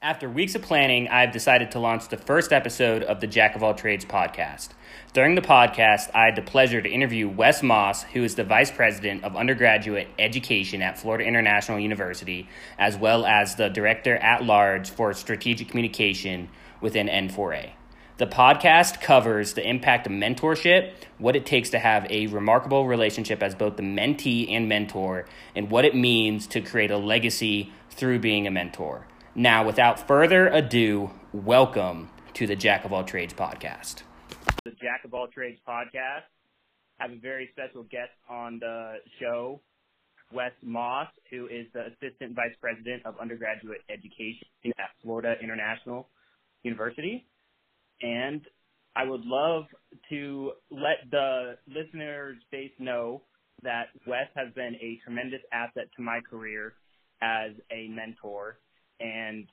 After weeks of planning, I've decided to launch the first episode of the Jack of All Trades podcast. During the podcast, I had the pleasure to interview Wes Moss, who is the Vice President of Undergraduate Education at Florida International University, as well as the Director at Large for Strategic Communication within N4A. The podcast covers the impact of mentorship, what it takes to have a remarkable relationship as both the mentee and mentor, and what it means to create a legacy through being a mentor. Now, without further ado, welcome to the Jack of All Trades podcast. The Jack of All Trades podcast. I have a very special guest on the show, Wes Moss, who is the Assistant Vice President of Undergraduate Education at Florida International University. And I would love to let the listeners base know that Wes has been a tremendous asset to my career as a mentor and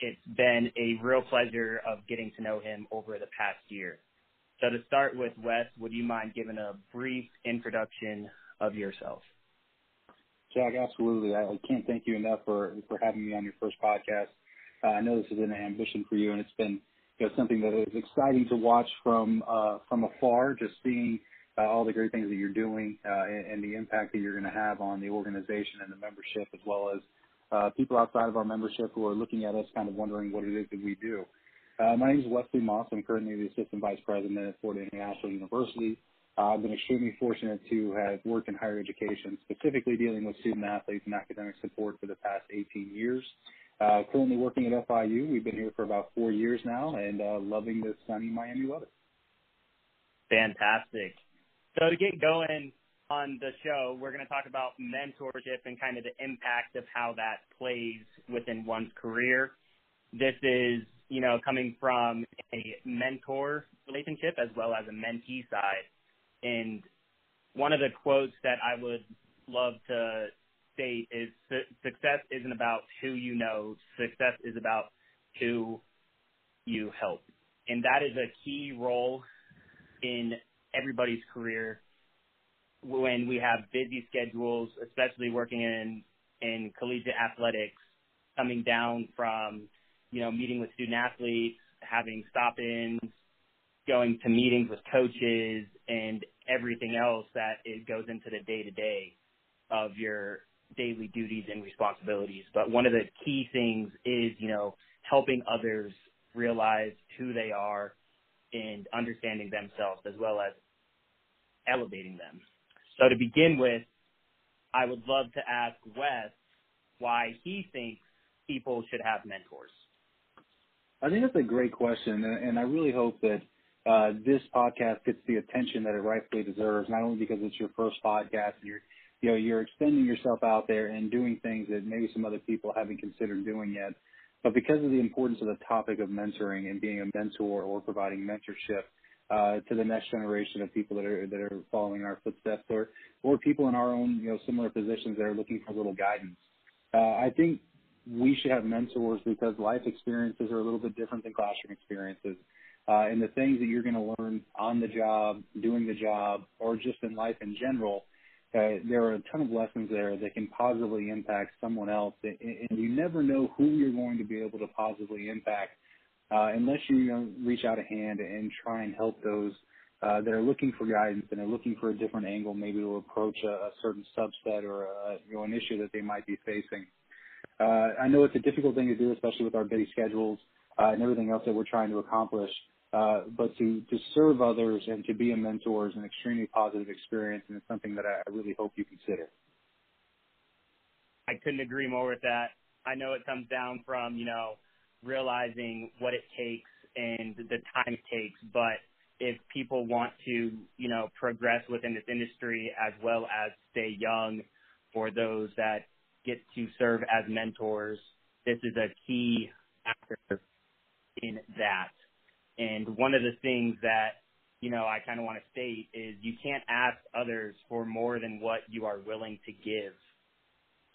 it's been a real pleasure of getting to know him over the past year. So to start with, Wes, would you mind giving a brief introduction of yourself? Jack, absolutely. I can't thank you enough for, for having me on your first podcast. Uh, I know this has been an ambition for you, and it's been you know, something that is exciting to watch from uh, from afar, just seeing uh, all the great things that you're doing uh, and, and the impact that you're going to have on the organization and the membership, as well as uh, people outside of our membership who are looking at us kind of wondering what it is that we do. Uh, my name is Wesley Moss. I'm currently the Assistant Vice President at Florida International University. Uh, I've been extremely fortunate to have worked in higher education, specifically dealing with student athletes and academic support for the past 18 years. Uh, currently working at FIU. We've been here for about four years now and uh, loving this sunny Miami weather. Fantastic. So to get going, on the show, we're going to talk about mentorship and kind of the impact of how that plays within one's career. This is, you know, coming from a mentor relationship as well as a mentee side. And one of the quotes that I would love to state is success isn't about who you know, success is about who you help. And that is a key role in everybody's career when we have busy schedules, especially working in in collegiate athletics, coming down from you know meeting with student athletes, having stop-ins, going to meetings with coaches, and everything else that it goes into the day-to-day of your daily duties and responsibilities. But one of the key things is you know helping others realize who they are and understanding themselves as well as elevating them. So to begin with, I would love to ask Wes why he thinks people should have mentors. I think that's a great question, and I really hope that uh, this podcast gets the attention that it rightfully deserves. Not only because it's your first podcast, and you're you know you're extending yourself out there and doing things that maybe some other people haven't considered doing yet, but because of the importance of the topic of mentoring and being a mentor or providing mentorship uh, to the next generation of people that are that are following our footsteps, or or people in our own you know similar positions that are looking for a little guidance. Uh, I think we should have mentors because life experiences are a little bit different than classroom experiences. Uh, and the things that you're going to learn on the job, doing the job, or just in life in general, uh, there are a ton of lessons there that can positively impact someone else. And, and you never know who you're going to be able to positively impact uh, unless you, you know, reach out a hand and try and help those uh, that are looking for guidance and are looking for a different angle, maybe to approach a, a certain subset or a, you know an issue that they might be facing. Uh, I know it's a difficult thing to do, especially with our busy schedules uh, and everything else that we're trying to accomplish. Uh, but to to serve others and to be a mentor is an extremely positive experience, and it's something that I, I really hope you consider. I couldn't agree more with that. I know it comes down from you know realizing what it takes and the time it takes. But if people want to, you know, progress within this industry as well as stay young for those that get to serve as mentors, this is a key factor in that. And one of the things that, you know, I kind of want to state is you can't ask others for more than what you are willing to give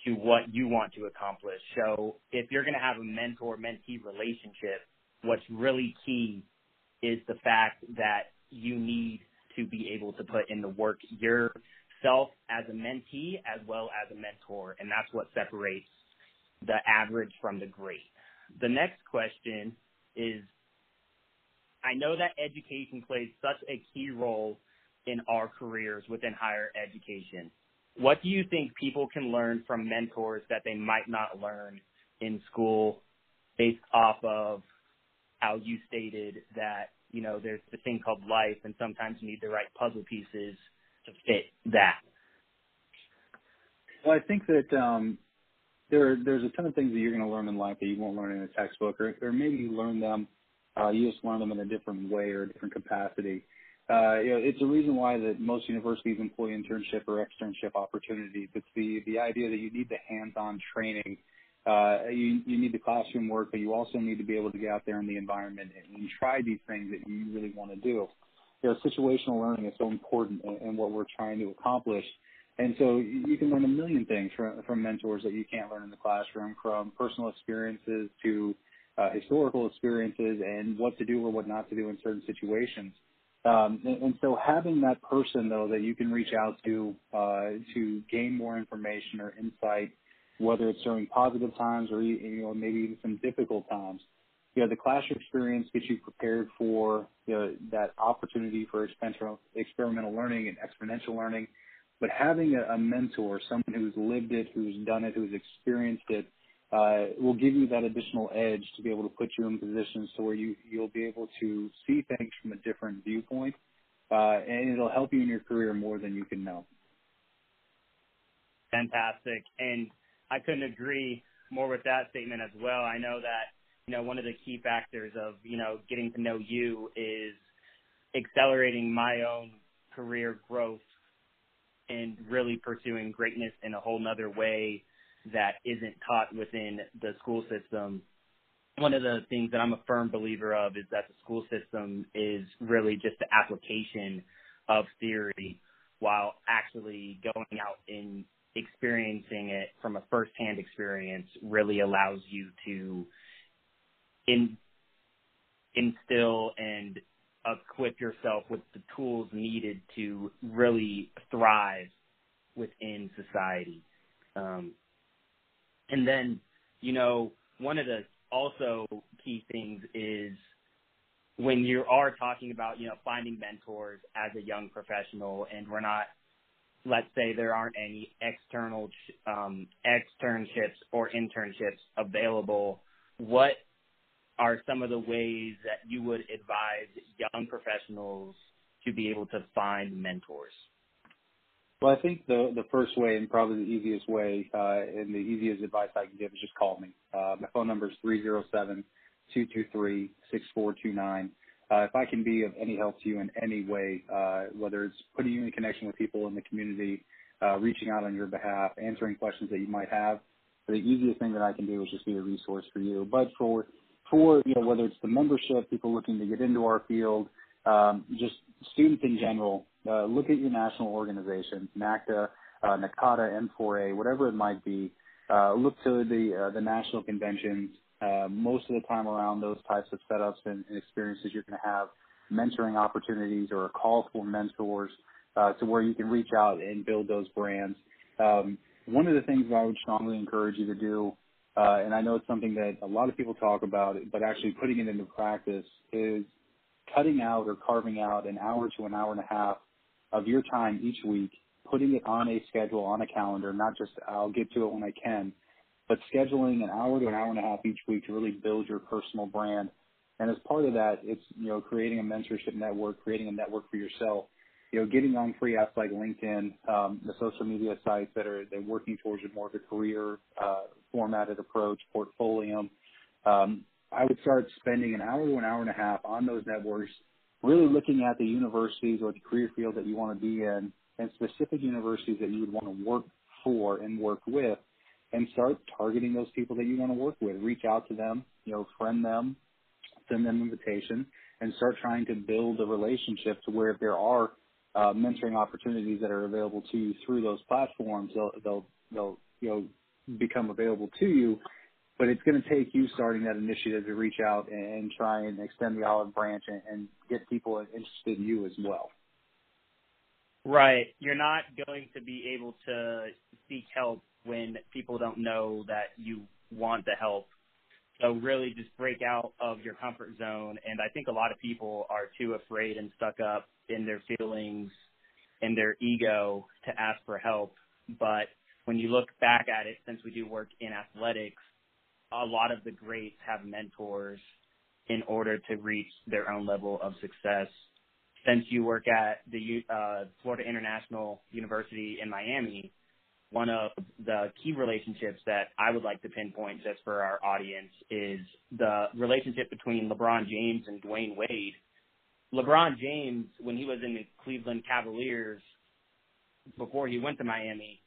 to what you want to accomplish. So if you're going to have a mentor mentee relationship, what's really key is the fact that you need to be able to put in the work yourself as a mentee as well as a mentor. And that's what separates the average from the great. the next question is I know that education plays such a key role in our careers within higher education. What do you think people can learn from mentors that they might not learn in school based off of how you stated that, you know, there's the thing called life and sometimes you need the right puzzle pieces to fit that? Well, I think that um, there there's a ton of things that you're going to learn in life that you won't learn in a textbook, or, or maybe you learn them, uh, you just learn them in a different way or a different capacity. Uh, you know, it's a reason why that most universities employ internship or externship opportunities. It's the the idea that you need the hands-on training. Uh, you you need the classroom work, but you also need to be able to get out there in the environment and, try these things that you really want to do. You know, situational learning is so important in, in what we're trying to accomplish. And so you can learn a million things from, from mentors that you can't learn in the classroom, from personal experiences to uh, historical experiences and what to do or what not to do in certain situations. Um, and, and, so having that person though that you can reach out to uh, to gain more information or insight, whether it's during positive times or you know maybe even some difficult times, you know the classroom experience gets you prepared for you know, that opportunity for experimental, experimental learning and exponential learning. But having a, a mentor, someone who's lived it, who's done it, who's experienced it, uh, will give you that additional edge to be able to put you in positions to where you you'll be able to see things from a different viewpoint, uh, and it'll help you in your career more than you can know. Fantastic, and I couldn't agree more with that statement as well. I know that you know one of the key factors of you know getting to know you is accelerating my own career growth and really pursuing greatness in a whole nother way that isn't taught within the school system. One of the things that I'm a firm believer of is that the school system is really just the application of theory while actually going out and experiencing it from a firsthand experience really allows you to in, instill and equip yourself with the tools needed to really thrive within society. Um, and then, you know, one of the also key things is when you are talking about, you know, finding mentors as a young professional and we're not, let's say there aren't any external, um, externships or internships available, what are some of the ways that you would advise young professionals to be able to find mentors? Well, I think the the first way and probably the easiest way uh, and the easiest advice I can give is just call me. Uh, my phone number is three zero seven two two three six four two nine. Uh, if I can be of any help to you in any way, uh, whether it's putting you in connection with people in the community, uh, reaching out on your behalf, answering questions that you might have, the easiest thing that I can do is just be a resource for you. But for for you know whether it's the membership, people looking to get into our field, um, just students in general, uh, look at your national organizations, NACDA, uh, NACADA, N4A, whatever it might be. Uh, look to the uh, the national conventions. Uh, most of the time around those types of setups and, and experiences, you're going to have mentoring opportunities or a call for mentors uh, to where you can reach out and build those brands. Um, one of the things I would strongly encourage you to do and I know it's something that a lot of people talk about, but actually putting it into practice is cutting out or carving out an hour to an hour and a half of your time each week, putting it on a schedule, on a calendar, not just I'll get to it when I can, but scheduling an hour to an hour and a half each week to really build your personal brand. And as part of that, it's, you know, creating a mentorship network, creating a network for yourself you know, getting on free apps like LinkedIn, um, the social media sites that are they're working towards a more of a career uh, formatted approach, portfolio. Um, I would start spending an hour to an hour and a half on those networks, really looking at the universities or the career field that you want to be in, and specific universities that you would want to work for and work with, and start targeting those people that you want to work with. Reach out to them, you know, friend them, send them an invitation, and start trying to build a relationship to where if there are uh, mentoring opportunities that are available to you through those platforms, they'll they'll they'll you know become available to you. But it's going to take you starting that initiative to reach out and try and extend the olive branch and, and get people interested in you as well. Right. You're not going to be able to seek help when people don't know that you want the help So really just break out of your comfort zone. And I think a lot of people are too afraid and stuck up in their feelings and their ego to ask for help. But when you look back at it, since we do work in athletics, a lot of the greats have mentors in order to reach their own level of success. Since you work at the uh, Florida International University in Miami, one of the key relationships that I would like to pinpoint just for our audience is the relationship between LeBron James and Dwyane Wade. LeBron James, when he was in the Cleveland Cavaliers, before he went to Miami,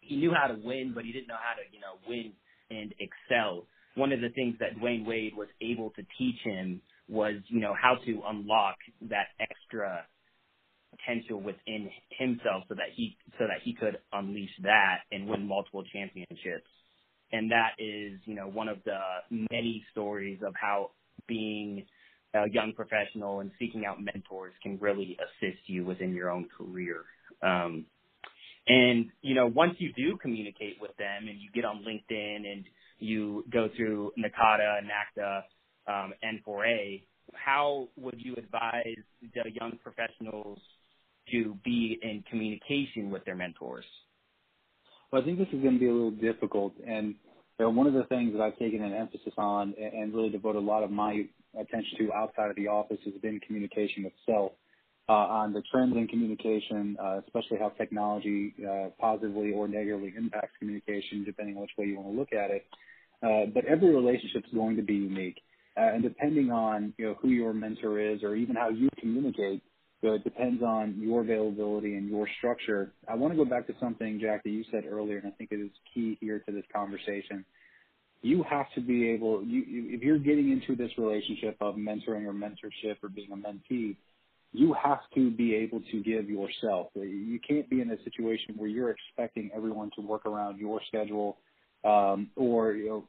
he knew how to win, but he didn't know how to, you know, win and excel. One of the things that Dwyane Wade was able to teach him was, you know, how to unlock that extra potential within himself so that he so that he could unleash that and win multiple championships. And that is, you know, one of the many stories of how being a young professional and seeking out mentors can really assist you within your own career. Um, and you know, once you do communicate with them and you get on LinkedIn and you go through NACADA, NACDA, um, N4A, how would you advise the young professionals to be in communication with their mentors? Well, I think this is going to be a little difficult. And you know, one of the things that I've taken an emphasis on and really devoted a lot of my attention to outside of the office has been communication itself. Uh, on the trends in communication, uh, especially how technology uh, positively or negatively impacts communication, depending on which way you want to look at it. But every relationship is going to be unique, and depending on you know who your mentor is, or even how you communicate, so it depends on your availability and your structure. I want to go back to something, Jack, that you said earlier, and I think it is key here to this conversation. You have to be able, you, if you're getting into this relationship of mentoring or mentorship or being a mentee, you have to be able to give yourself. You can't be in a situation where you're expecting everyone to work around your schedule um, or you know,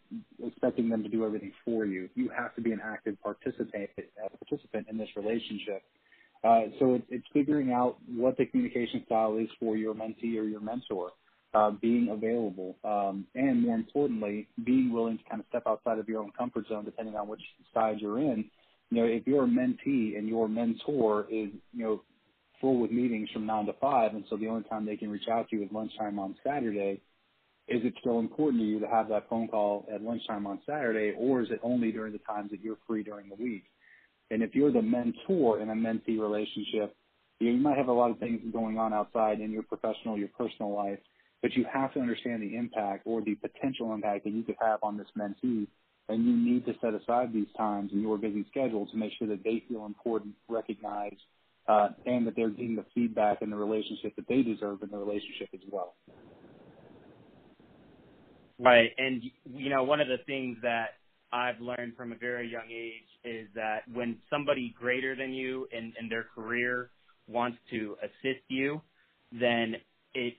expecting them to do everything for you. You have to be an active participant, participant in this relationship. Uh, so it's, it's figuring out what the communication style is for your mentee or your mentor, uh, being available, um, and more importantly, being willing to kind of step outside of your own comfort zone, depending on which side you're in. You know, if you're a mentee and your mentor is, you know, full with meetings from nine to five, and so the only time they can reach out to you is lunchtime on Saturday, is it still important to you to have that phone call at lunchtime on Saturday, or is it only during the times that you're free during the week? And if you're the mentor in a mentee relationship, you, know, you might have a lot of things going on outside in your professional, your personal life, but you have to understand the impact or the potential impact that you could have on this mentee. And you need to set aside these times in your busy schedule to make sure that they feel important, recognized, uh, and that they're getting the feedback and the relationship that they deserve in the relationship as well. Right. And, you know, one of the things that I've learned from a very young age is that when somebody greater than you in, in their career wants to assist you, then it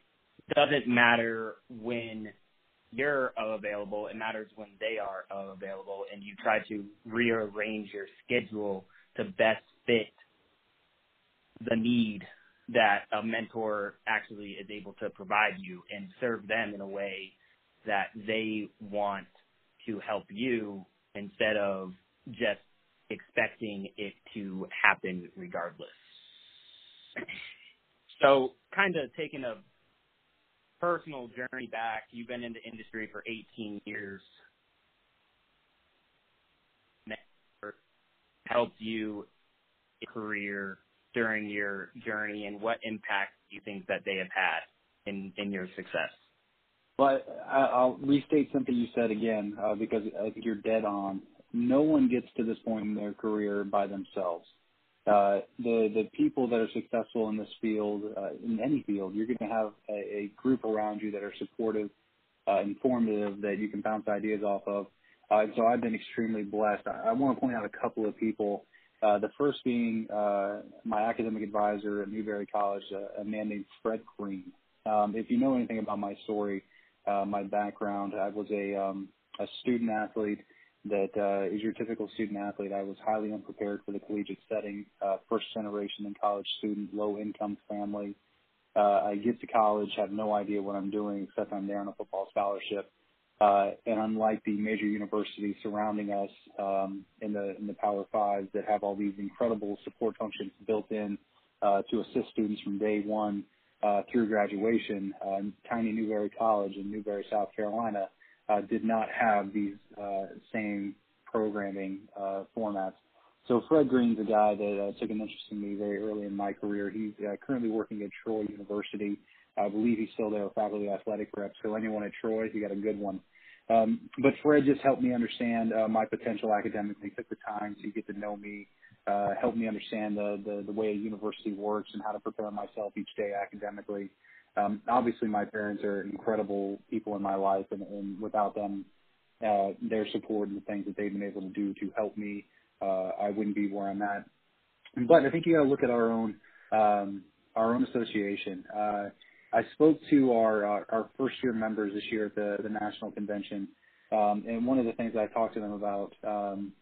doesn't matter when you're available. It matters when they are available and you try to rearrange your schedule to best fit the need that a mentor actually is able to provide you and serve them in a way that they want to help you instead of just expecting it to happen regardless. So kind of taking a personal journey back, you've been in the industry for 18 years. Helped you career during your journey and what impact do you think that they have had in, in your success? Well, I'll restate something you said again uh, because I think you're dead on. No one gets to this point in their career by themselves. Uh, the the people that are successful in this field, uh, in any field, you're going to have a, a group around you that are supportive, uh, informative, that you can bounce ideas off of. Uh, so I've been extremely blessed. I, I want to point out a couple of people. Uh, the first being uh, my academic advisor at Newberry College, a man named Fred Green. Um, if you know anything about my story, uh, my background. I was a um, a student athlete that uh, is your typical student athlete. I was highly unprepared for the collegiate setting, uh, first generation in college student, low income family. Uh, I get to college, have no idea what I'm doing except I'm there on a football scholarship. Uh, and unlike the major universities surrounding us um, in the in the Power Five that have all these incredible support functions built in uh, to assist students from day one uh, through graduation, uh, tiny Newberry College in Newberry, South Carolina, uh, did not have these uh, same programming uh, formats. So Fred Green's a guy that uh, took an interest in me very early in my career. He's uh, currently working at Troy University. I believe he's still there, faculty athletic rep. So anyone at Troy, he got a good one. Um, but Fred just helped me understand uh, my potential academically. Took the time to get to know me, helped me understand the, the the way a university works and how to prepare myself each day academically. Um, obviously, my parents are incredible people in my life, and, and without them, uh, their support and the things that they've been able to do to help me, uh, I wouldn't be where I'm at. But I think you got to look at our own um, our own association. Uh, I spoke to our our, our first year members this year at the the national convention, um, and one of the things I talked to them about um,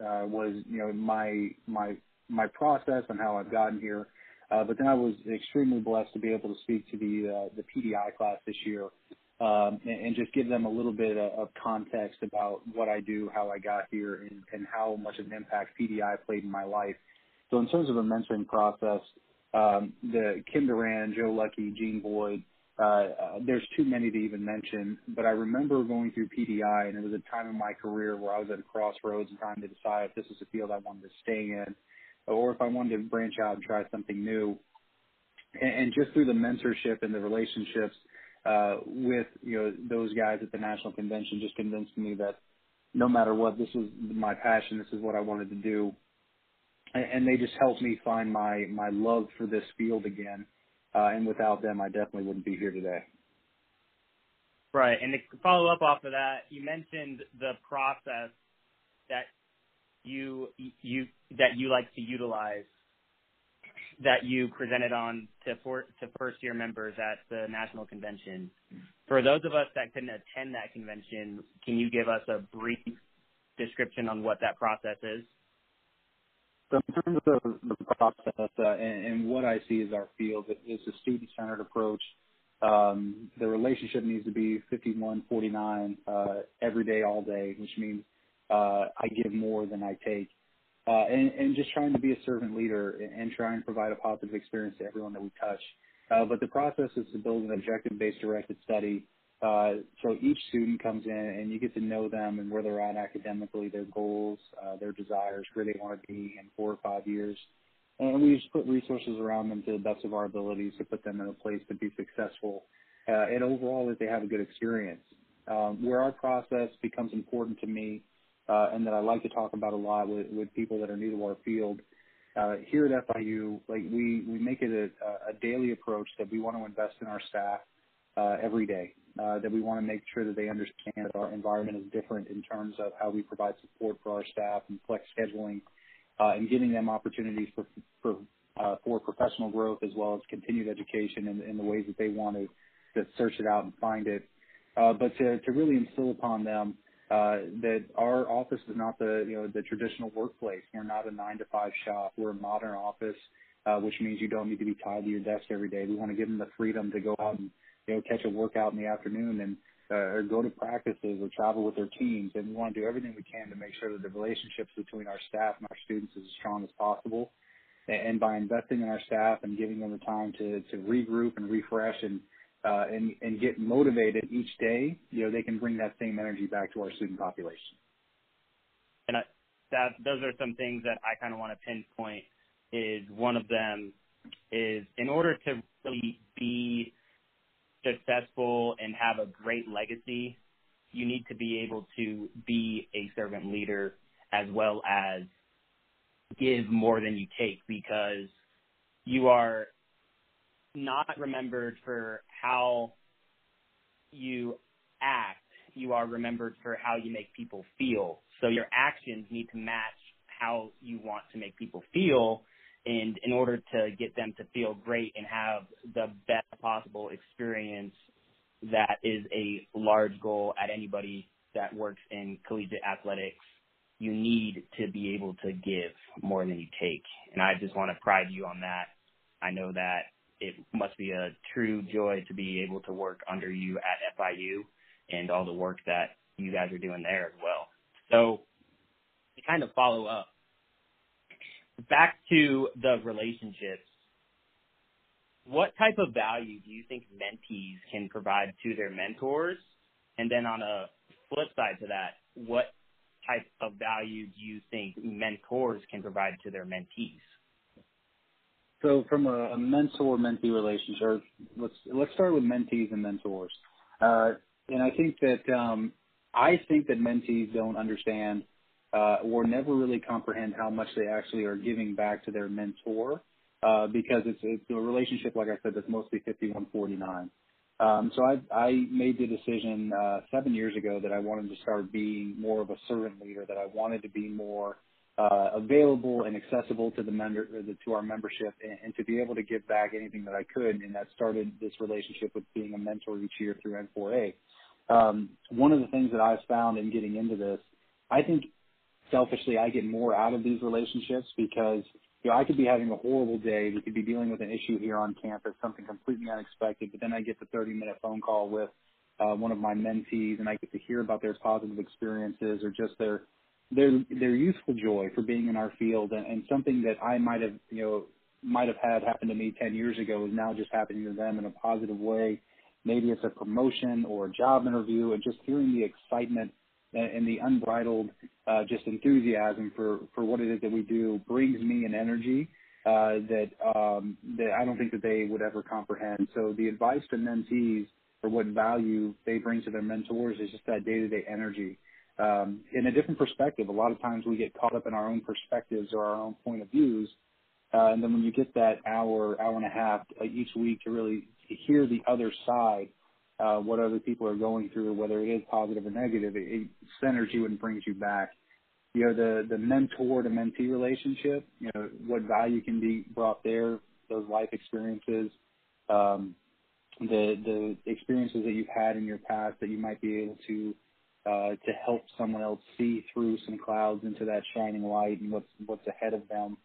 uh, was you know my my my process and how I've gotten here. Uh, but then I was extremely blessed to be able to speak to the uh, the PDI class this year um, and, and just give them a little bit of, of context about what I do, how I got here, and, and how much of an impact PDI played in my life. So in terms of a mentoring process, um, the Kim Duran, Joe Lucky, Gene Boyd. Uh, uh, there's too many to even mention, but I remember going through PDI, and it was a time in my career where I was at a crossroads and trying to decide if this was a field I wanted to stay in, or if I wanted to branch out and try something new. And, just through the mentorship and the relationships uh, with you know those guys at the national convention, just convinced me that no matter what, this was my passion. This is what I wanted to do and they just helped me find my my love for this field again. Uh, and without them, I definitely wouldn't be here today. Right, and to follow up off of that, you mentioned the process that you you that you like to utilize that you presented on to for, to first year members at the national convention. For those of us that couldn't attend that convention, can you give us a brief description on what that process is? So in terms of the process uh, and, and what I see as our field, it's a student-centered approach. Um, the relationship needs to be 51-49 uh, every day, all day, which means uh, I give more than I take. Uh, and, and just trying to be a servant leader and, and try and provide a positive experience to everyone that we touch. Uh, but the process is to build an objective-based directed study uh, so each student comes in and you get to know them and where they're at academically, their goals, uh, their desires, where they want to be in four or five years. And we just put resources around them to the best of our abilities to put them in a place to be successful. Uh, and overall, that they have a good experience. Um, where our process becomes important to me uh, and that I like to talk about a lot with, with people that are new to our field, uh, here at FIU, like we, we make it a, a daily approach that we want to invest in our staff uh, every day uh, that we want to make sure that they understand that our environment is different in terms of how we provide support for our staff and flex scheduling uh, and giving them opportunities for, for, uh, for professional growth as well as continued education in, in the ways that they want to, to search it out and find it. Uh, but to, to really instill upon them uh, that our office is not the you know the traditional workplace. We're not a nine to five shop. We're a modern office, uh, which means you don't need to be tied to your desk every day. We want to give them the freedom to go out and you know, catch a workout in the afternoon and uh, or go to practices or travel with their teams. And we want to do everything we can to make sure that the relationships between our staff and our students is as strong as possible. And by investing in our staff and giving them the time to, to regroup and refresh and, uh, and, and get motivated each day, you know, they can bring that same energy back to our student population. And I, that, those are some things that I kind of want to pinpoint is one of them is in order to really be successful and have a great legacy, you need to be able to be a servant leader as well as give more than you take because you are not remembered for how you act. You are remembered for how you make people feel. So your actions need to match how you want to make people feel and in order to get them to feel great and have the best possible experience that is a large goal at anybody that works in collegiate athletics you need to be able to give more than you take and i just want to pride you on that i know that it must be a true joy to be able to work under you at FIU and all the work that you guys are doing there as well. So to kind of follow up, back to the relationships, what type of value do you think mentees can provide to their mentors? And then on a flip side to that, what type of value do you think mentors can provide to their mentees? So from a, a mentor-mentee relationship, let's let's start with mentees and mentors. Uh, and I think that um, I think that mentees don't understand uh, or never really comprehend how much they actually are giving back to their mentor uh, because it's, it's a relationship, like I said, that's mostly 5149. Um, so I, I made the decision uh, seven years ago that I wanted to start being more of a servant leader, that I wanted to be more uh, available and accessible to the member to our membership, and, and to be able to give back anything that I could. And that started this relationship with being a mentor each year through N4A. Um, one of the things that I've found in getting into this, I think selfishly I get more out of these relationships because you know I could be having a horrible day, we could be dealing with an issue here on campus, something completely unexpected, but then I get the 30 minute phone call with uh, one of my mentees and I get to hear about their positive experiences or just their their their youthful joy for being in our field and, and something that I might have you know might have had happen to me 10 years ago is now just happening to them in a positive way. Maybe it's a promotion or a job interview, and just hearing the excitement and the unbridled uh, just enthusiasm for for what it is that we do brings me an energy uh, that um, that I don't think that they would ever comprehend. So the advice to mentees for what value they bring to their mentors is just that day-to-day energy um, in a different perspective. A lot of times we get caught up in our own perspectives or our own point of views, uh, and then when you get that hour, hour and a half uh, each week to really hear the other side, uh, what other people are going through, whether it is positive or negative, it, it centers you and brings you back. You know, the the mentor to mentee relationship. You know, what value can be brought there, those life experiences. Um, the the experiences that you've had in your past that you might be able to uh, to help someone else see through some clouds into that shining light and what's what's ahead of them.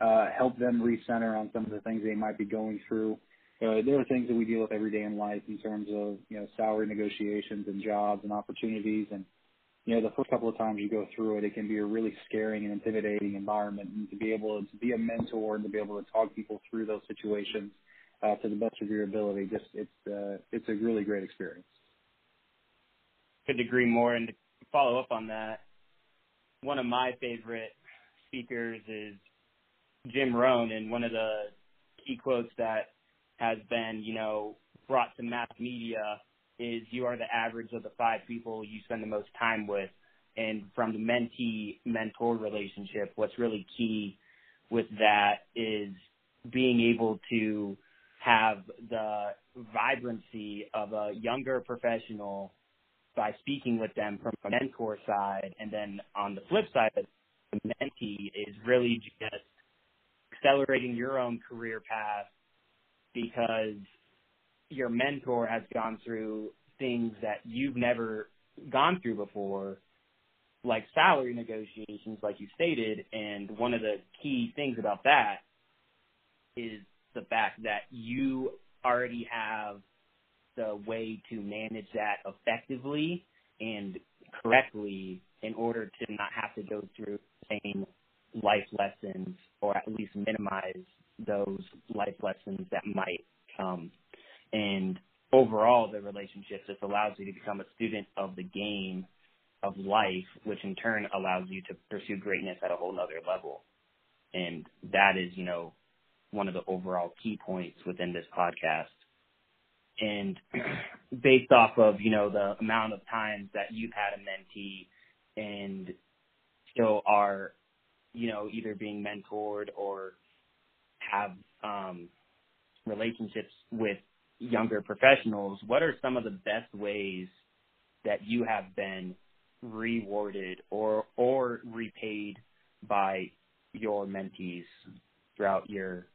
Uh, help them recenter on some of the things they might be going through. Uh, there are things that we deal with every day in life in terms of you know salary negotiations and jobs and opportunities and you know the first couple of times you go through it it can be a really scaring and intimidating environment and to be able to be a mentor and to be able to talk people through those situations uh, to the best of your ability just it's uh, it's a really great experience could agree more. And to follow up on that, one of my favorite speakers is Jim Rohn, and one of the key quotes that has been, you know, brought to mass media is you are the average of the five people you spend the most time with. And from the mentee mentor relationship, what's really key with that is being able to have the vibrancy of a younger professional by speaking with them from a mentor side. And then on the flip side, the mentee is really just accelerating your own career path because your mentor has gone through things that you've never gone through before, like salary negotiations, like you stated. And one of the key things about that is the fact that you already have the way to manage that effectively and correctly in order to not have to go through the same life lessons or at least minimize those life lessons that might come. And overall, the relationship just allows you to become a student of the game of life, which in turn allows you to pursue greatness at a whole nother level. And that is, you know, one of the overall key points within this podcast and based off of you know the amount of times that you've had a mentee and still are you know either being mentored or have um, relationships with younger professionals what are some of the best ways that you have been rewarded or or repaid by your mentees throughout your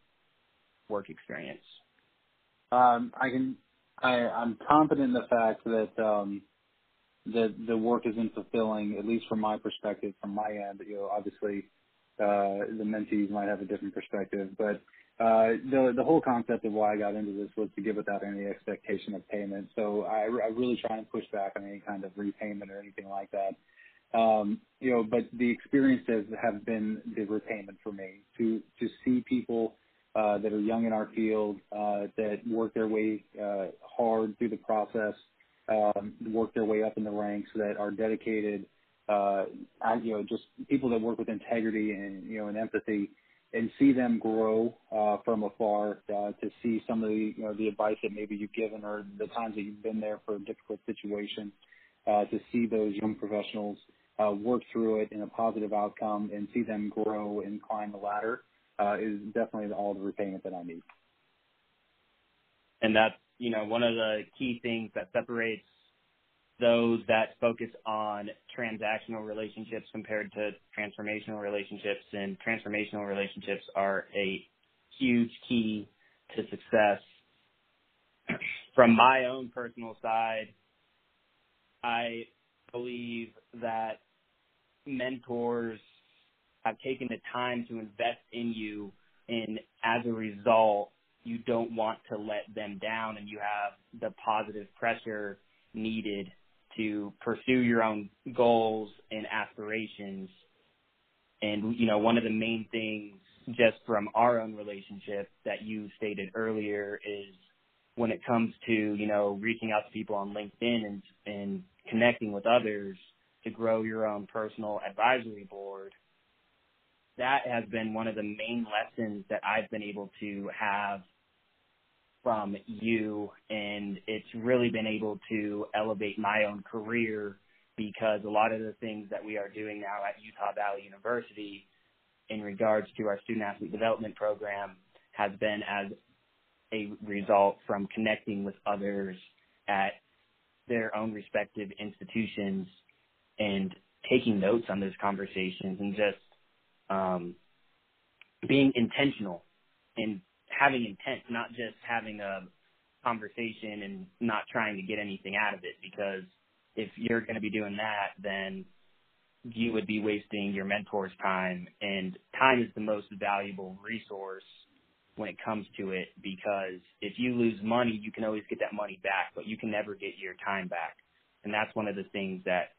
work experience? Um, I can I, I'm confident in the fact that um, that the work isn't fulfilling, at least from my perspective, from my end. You know, obviously, uh, the mentees might have a different perspective. But uh, the the whole concept of why I got into this was to give without any expectation of payment. So I, I really try and push back on any kind of repayment or anything like that. Um, you know, but the experiences have been the repayment for me to to see people uh, that are young in our field uh, that work their way uh, hard through the process, um, work their way up in the ranks, that are dedicated, uh, you know, just people that work with integrity and you know and empathy, and see them grow uh, from afar. Uh, to see some of the you know the advice that maybe you've given or the times that you've been there for a difficult situation. Uh, to see those young professionals uh, work through it in a positive outcome and see them grow and climb the ladder uh, is definitely all the repayment that I need. And that's, you know, one of the key things that separates those that focus on transactional relationships compared to transformational relationships. And transformational relationships are a huge key to success. From my own personal side, I believe that mentors have taken the time to invest in you and as a result you don't want to let them down and you have the positive pressure needed to pursue your own goals and aspirations. And you know one of the main things just from our own relationship that you stated earlier is when it comes to you know reaching out to people on LinkedIn and and connecting with others to grow your own personal advisory board, that has been one of the main lessons that I've been able to have from you and it's really been able to elevate my own career because a lot of the things that we are doing now at Utah Valley University in regards to our student athlete development program has been as a result from connecting with others at their own respective institutions and taking notes on those conversations and just um, being intentional and having intent, not just having a conversation and not trying to get anything out of it. Because if you're going to be doing that, then you would be wasting your mentor's time, and time is the most valuable resource when it comes to it because if you lose money, you can always get that money back, but you can never get your time back. And that's one of the things that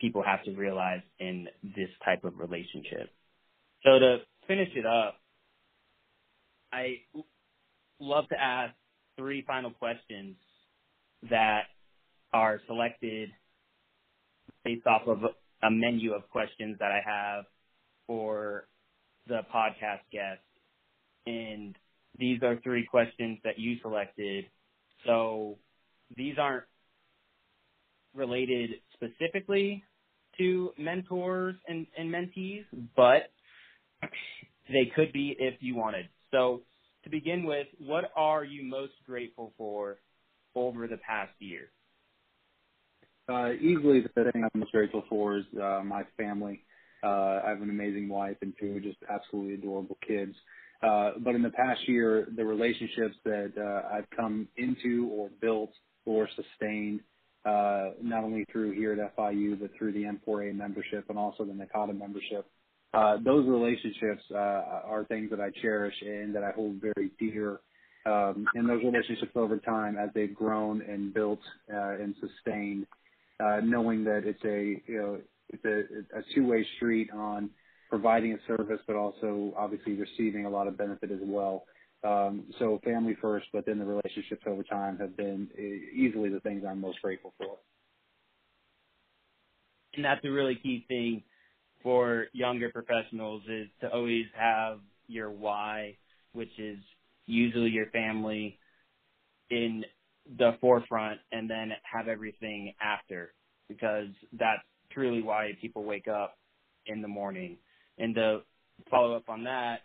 people have to realize in this type of relationship. So to finish it up, I love to ask three final questions that are selected based off of a menu of questions that I have for the podcast guest. And these are three questions that you selected. So these aren't related specifically to mentors and, and mentees, but they could be if you wanted. So to begin with, what are you most grateful for over the past year? Uh, easily the thing I'm most grateful for is uh, my family. Uh, I have an amazing wife and two just absolutely adorable kids. Uh, but in the past year, the relationships that uh, I've come into or built or sustained uh, not only through here at FIU, but through the N4A membership and also the NACADA membership. Uh, those relationships uh, are things that I cherish and that I hold very dear. Um, and those relationships over time, as they've grown and built uh, and sustained, uh, knowing that it's a you know it's a, a two-way street on providing a service, but also obviously receiving a lot of benefit as well. Um, so family first, but then the relationships over time have been easily the things I'm most grateful for. And that's a really key thing for younger professionals is to always have your why, which is usually your family in the forefront and then have everything after because that's truly why people wake up in the morning. And to follow up on that,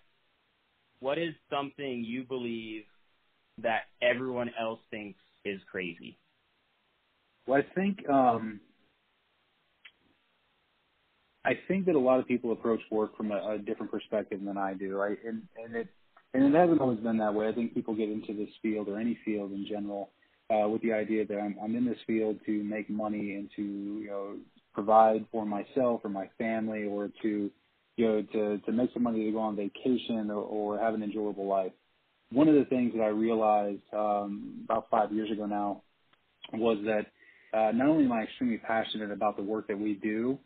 what is something you believe that everyone else thinks is crazy? Well, I think um, I think that a lot of people approach work from a, a different perspective than I do? And and it and it hasn't always been that way. I think people get into this field or any field in general uh, with the idea that I'm, I'm in this field to make money and to you know provide for myself or my family or to you know, to to make some money to go on vacation or, or have an enjoyable life. One of the things that I realized um, about five years ago now was that uh, not only am I extremely passionate about the work that we do,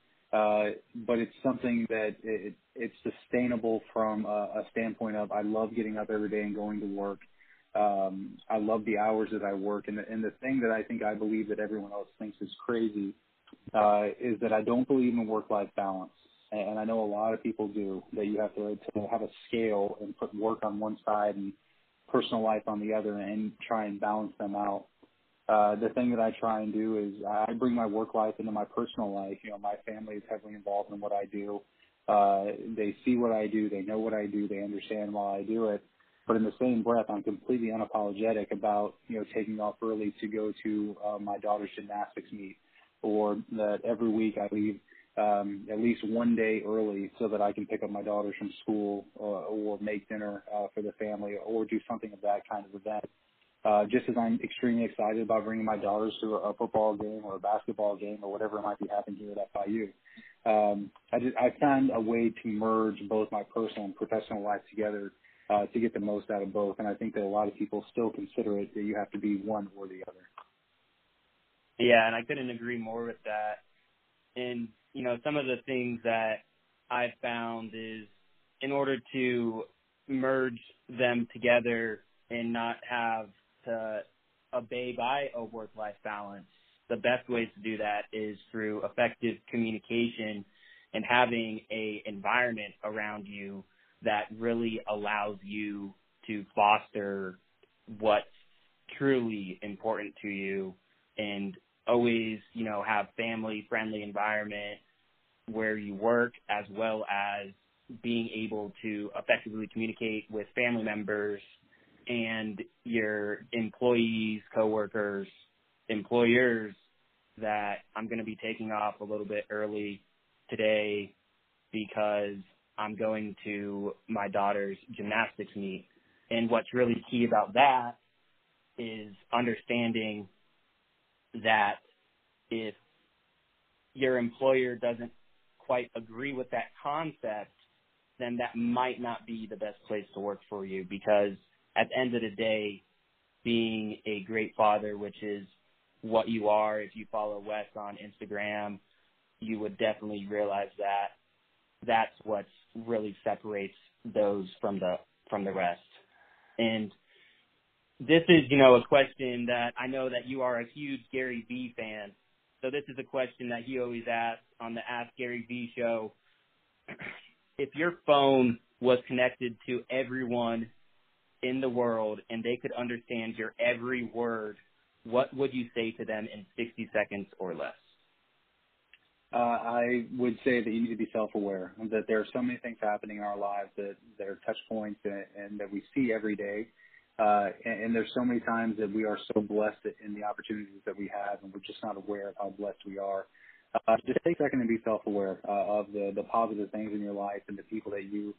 but it's something that it, it's sustainable from a, a standpoint of I love getting up every day and going to work. Um, I love the hours that I work, and the, and the thing that I think I believe that everyone else thinks is crazy uh, is that I don't believe in work-life balance, and I know a lot of people do. That you have to, to have a scale and put work on one side and personal life on the other, and try and balance them out. Uh, the thing that I try and do is I bring my work life into my personal life. You know, my family is heavily involved in what I do. Uh, they see what I do, they know what I do, they understand why I do it but in the same breath, I'm completely unapologetic about you know taking off early to go to uh, my daughter's gymnastics meet, or that every week I leave um, at least one day early so that I can pick up my daughters from school or, or make dinner uh, for the family or do something of that kind of event. Uh, just as I'm extremely excited about bringing my daughters to a, a football game or a basketball game or whatever might be happening here at FIU. Um, I, just, I found a way to merge both my personal and professional life together uh, to get the most out of both. And I think that a lot of people still consider it that you have to be one or the other. Yeah, and I couldn't agree more with that. And you know, some of the things that I've found is in order to merge them together and not have to obey by a work-life balance, the best ways to do that is through effective communication and having a environment around you that really allows you to foster what's truly important to you and always, you know, have family friendly environment where you work as well as being able to effectively communicate with family members and your employees, coworkers, employers that I'm going to be taking off a little bit early today because I'm going to my daughter's gymnastics meet. And what's really key about that is understanding that if your employer doesn't quite agree with that concept, then that might not be the best place to work for you because at the end of the day, being a great father, which is what you are, if you follow Wes on Instagram, you would definitely realize that that's what really separates those from the from the rest. And this is, you know, a question that I know that you are a huge Gary Vee fan. So this is a question that he always asks on the Ask Gary Vee show. If your phone was connected to everyone in the world and they could understand your every word, what would you say to them in 60 seconds or less? Uh, I would say that you need to be self-aware that there are so many things happening in our lives that, that are touch points and, and that we see every day. Uh, and, and there's so many times that we are so blessed in the opportunities that we have, and we're just not aware of how blessed we are. Uh, just take a second and be self-aware uh, of the, the positive things in your life and the people that you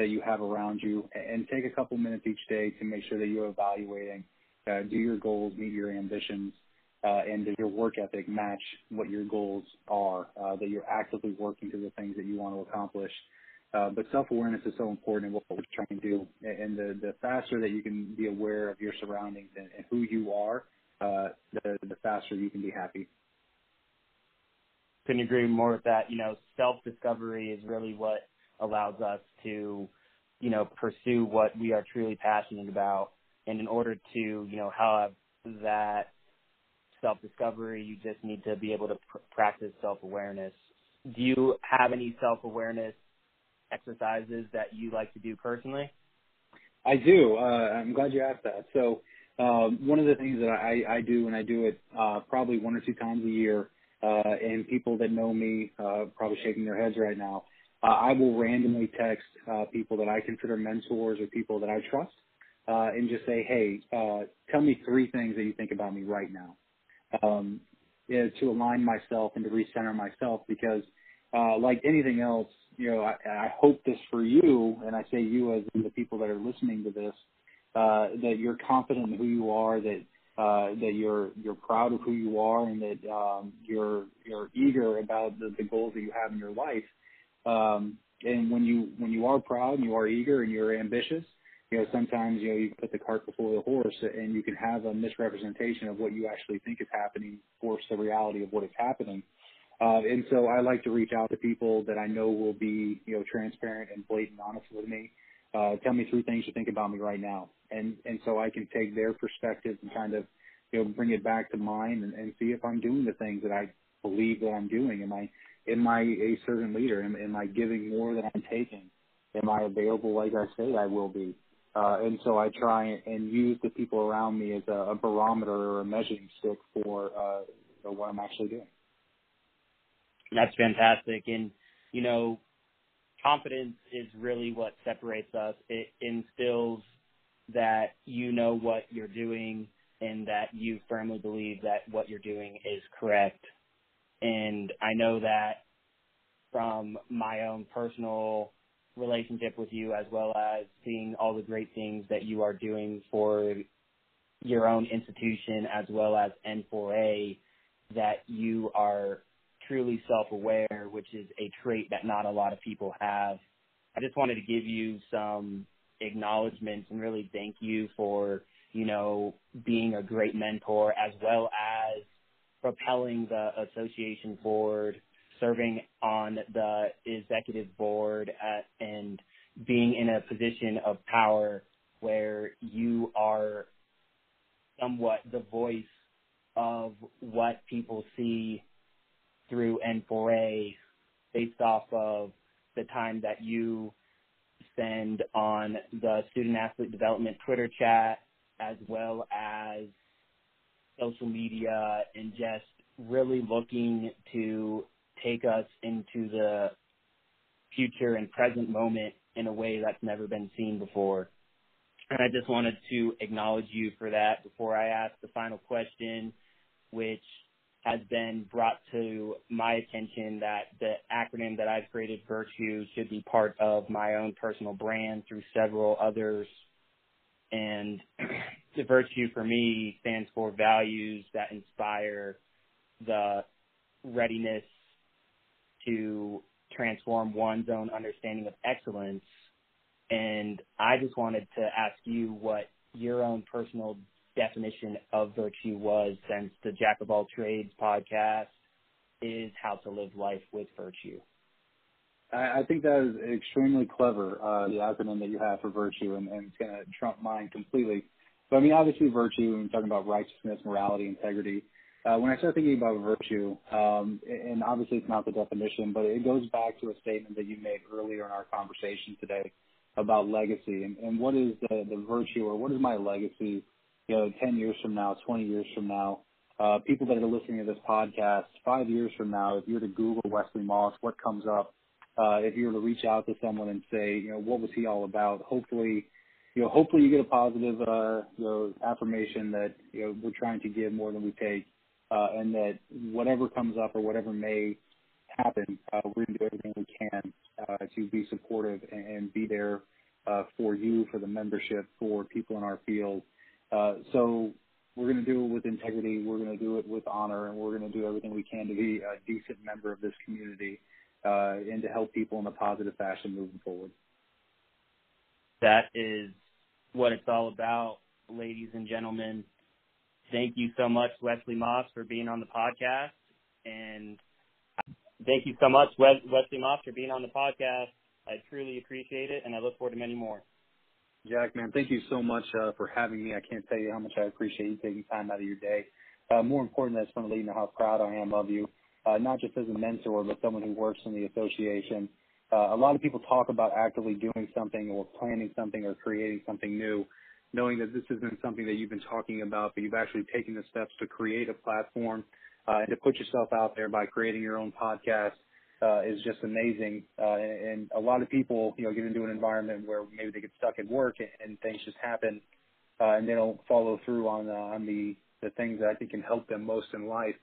that you have around you, and take a couple minutes each day to make sure that you're evaluating, uh, do your goals meet your ambitions, uh, and does your work ethic match what your goals are, uh, that you're actively working to the things that you want to accomplish. Uh, but self-awareness is so important in what we're trying to do. And the, the faster that you can be aware of your surroundings and, and who you are, uh, the, the faster you can be happy. Couldn't agree more with that. You know, self-discovery is really what allows us to, you know, pursue what we are truly passionate about. And in order to, you know, have that self discovery. You just need to be able to pr- practice self awareness. Do you have any self awareness exercises that you like to do personally? I do. Uh, I'm glad you asked that. So, um, one of the things that I, I do, and I do it uh, probably one or two times a year, uh, and people that know me uh, probably shaking their heads right now. Uh, I will randomly text uh, people that I consider mentors or people that I trust, uh, and just say, "Hey, uh, tell me three things that you think about me right now." um, is to align myself and to recenter myself because, uh, like anything else, you know, I, I hope this for you, and I say you as the people that are listening to this, uh, that you're confident in who you are, that uh, that you're you're proud of who you are, and that um, you're you're eager about the, the goals that you have in your life. Um, and when you when you are proud and you are eager and you're ambitious, you know sometimes you know you put the cart before the horse and you can have a misrepresentation of what you actually think is happening versus the reality of what is happening. Uh, and so I like to reach out to people that I know will be you know transparent and blatant honest with me. Uh, tell me three things you think about me right now, and and so I can take their perspective and kind of you know bring it back to mine and, and see if I'm doing the things that I believe that I'm doing. Am I am I a servant leader? Am, am I giving more than I'm taking? Am I available like I say I will be? Uh, and so I try and use the people around me as a, a barometer or a measuring stick for uh, you what I'm actually doing. That's fantastic. And, you know, confidence is really what separates us. It instills that you know what you're doing and that you firmly believe that what you're doing is correct and I know that from my own personal relationship with you as well as seeing all the great things that you are doing for your own institution as well as N4A that you are truly self-aware, which is a trait that not a lot of people have. I just wanted to give you some acknowledgments and really thank you for, you know, being a great mentor as well as propelling the association board, serving on the executive board at, and being in a position of power where you are somewhat the voice of what people see through N4A based off of the time that you spend on the student athlete development Twitter chat as well as social media and just really looking to take us into the future and present moment in a way that's never been seen before. And I just wanted to acknowledge you for that before I ask the final question, which has been brought to my attention that the acronym that I've created, Virtue, should be part of my own personal brand through several others. And the virtue for me stands for values that inspire the readiness to transform one's own understanding of excellence. And I just wanted to ask you what your own personal definition of virtue was since the Jack of All Trades podcast is how to live life with virtue. I, I think that is extremely clever, uh, the acronym that you have for virtue, and, and it's going to trump mine completely. So, I mean, obviously, virtue, when we're talking about righteousness, morality, integrity, uh, when I start thinking about virtue, um, and obviously it's not the definition, but it goes back to a statement that you made earlier in our conversation today about legacy and, and what is the, the virtue or what is my legacy, you know, 10 years from now, 20 years from now. Uh, people that are listening to this podcast, five years from now, if you were to Google Wesley Moss, what comes up? Uh, if you were to reach out to someone and say, you know, what was he all about? Hopefully, you know, hopefully you get a positive, uh, you know, affirmation that, you know, we're trying to give more than we take, uh, and that whatever comes up or whatever may happen, uh, we're going to do everything we can, uh, to be supportive and, and be there, uh, for you, for the membership, for people in our field. Uh, so we're going to do it with integrity. We're going to do it with honor, and we're going to do everything we can to be a decent member of this community, uh, and to help people in a positive fashion moving forward. That is what it's all about, ladies and gentlemen. Thank you so much, Wesley Moss, for being on the podcast. And thank you so much, Wesley Moss, for being on the podcast. I truly appreciate it, and I look forward to many more. Jack, man, thank you so much uh, for having me. I can't tell you how much I appreciate you taking time out of your day. Uh, more important, I just want to let you know how proud I am of you, uh, not just as a mentor, but someone who works in the association. Uh, a lot of people talk about actively doing something or planning something or creating something new, knowing that this isn't something that you've been talking about, but you've actually taken the steps to create a platform uh, and to put yourself out there by creating your own podcast uh, is just amazing. Uh, and, and a lot of people, you know, get into an environment where maybe they get stuck at work and, and things just happen, uh, and they don't follow through on uh, on the the things that I think can help them most in life.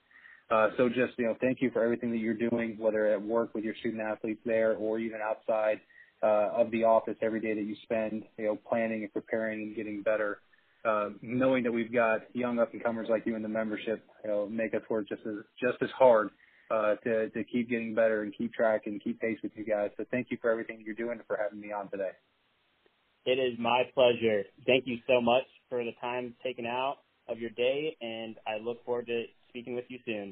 Uh, so just, you know, thank you for everything that you're doing, whether at work with your student athletes there or even outside uh, of the office every day that you spend, you know, planning and preparing and getting better. Uh, knowing that we've got young up and comers like you in the membership, you know, make us work just as just as hard uh, to to keep getting better and keep track and keep pace with you guys. So thank you for everything you're doing and for having me on today. It is my pleasure. Thank you so much for the time taken out of your day, and I look forward to speaking with you soon.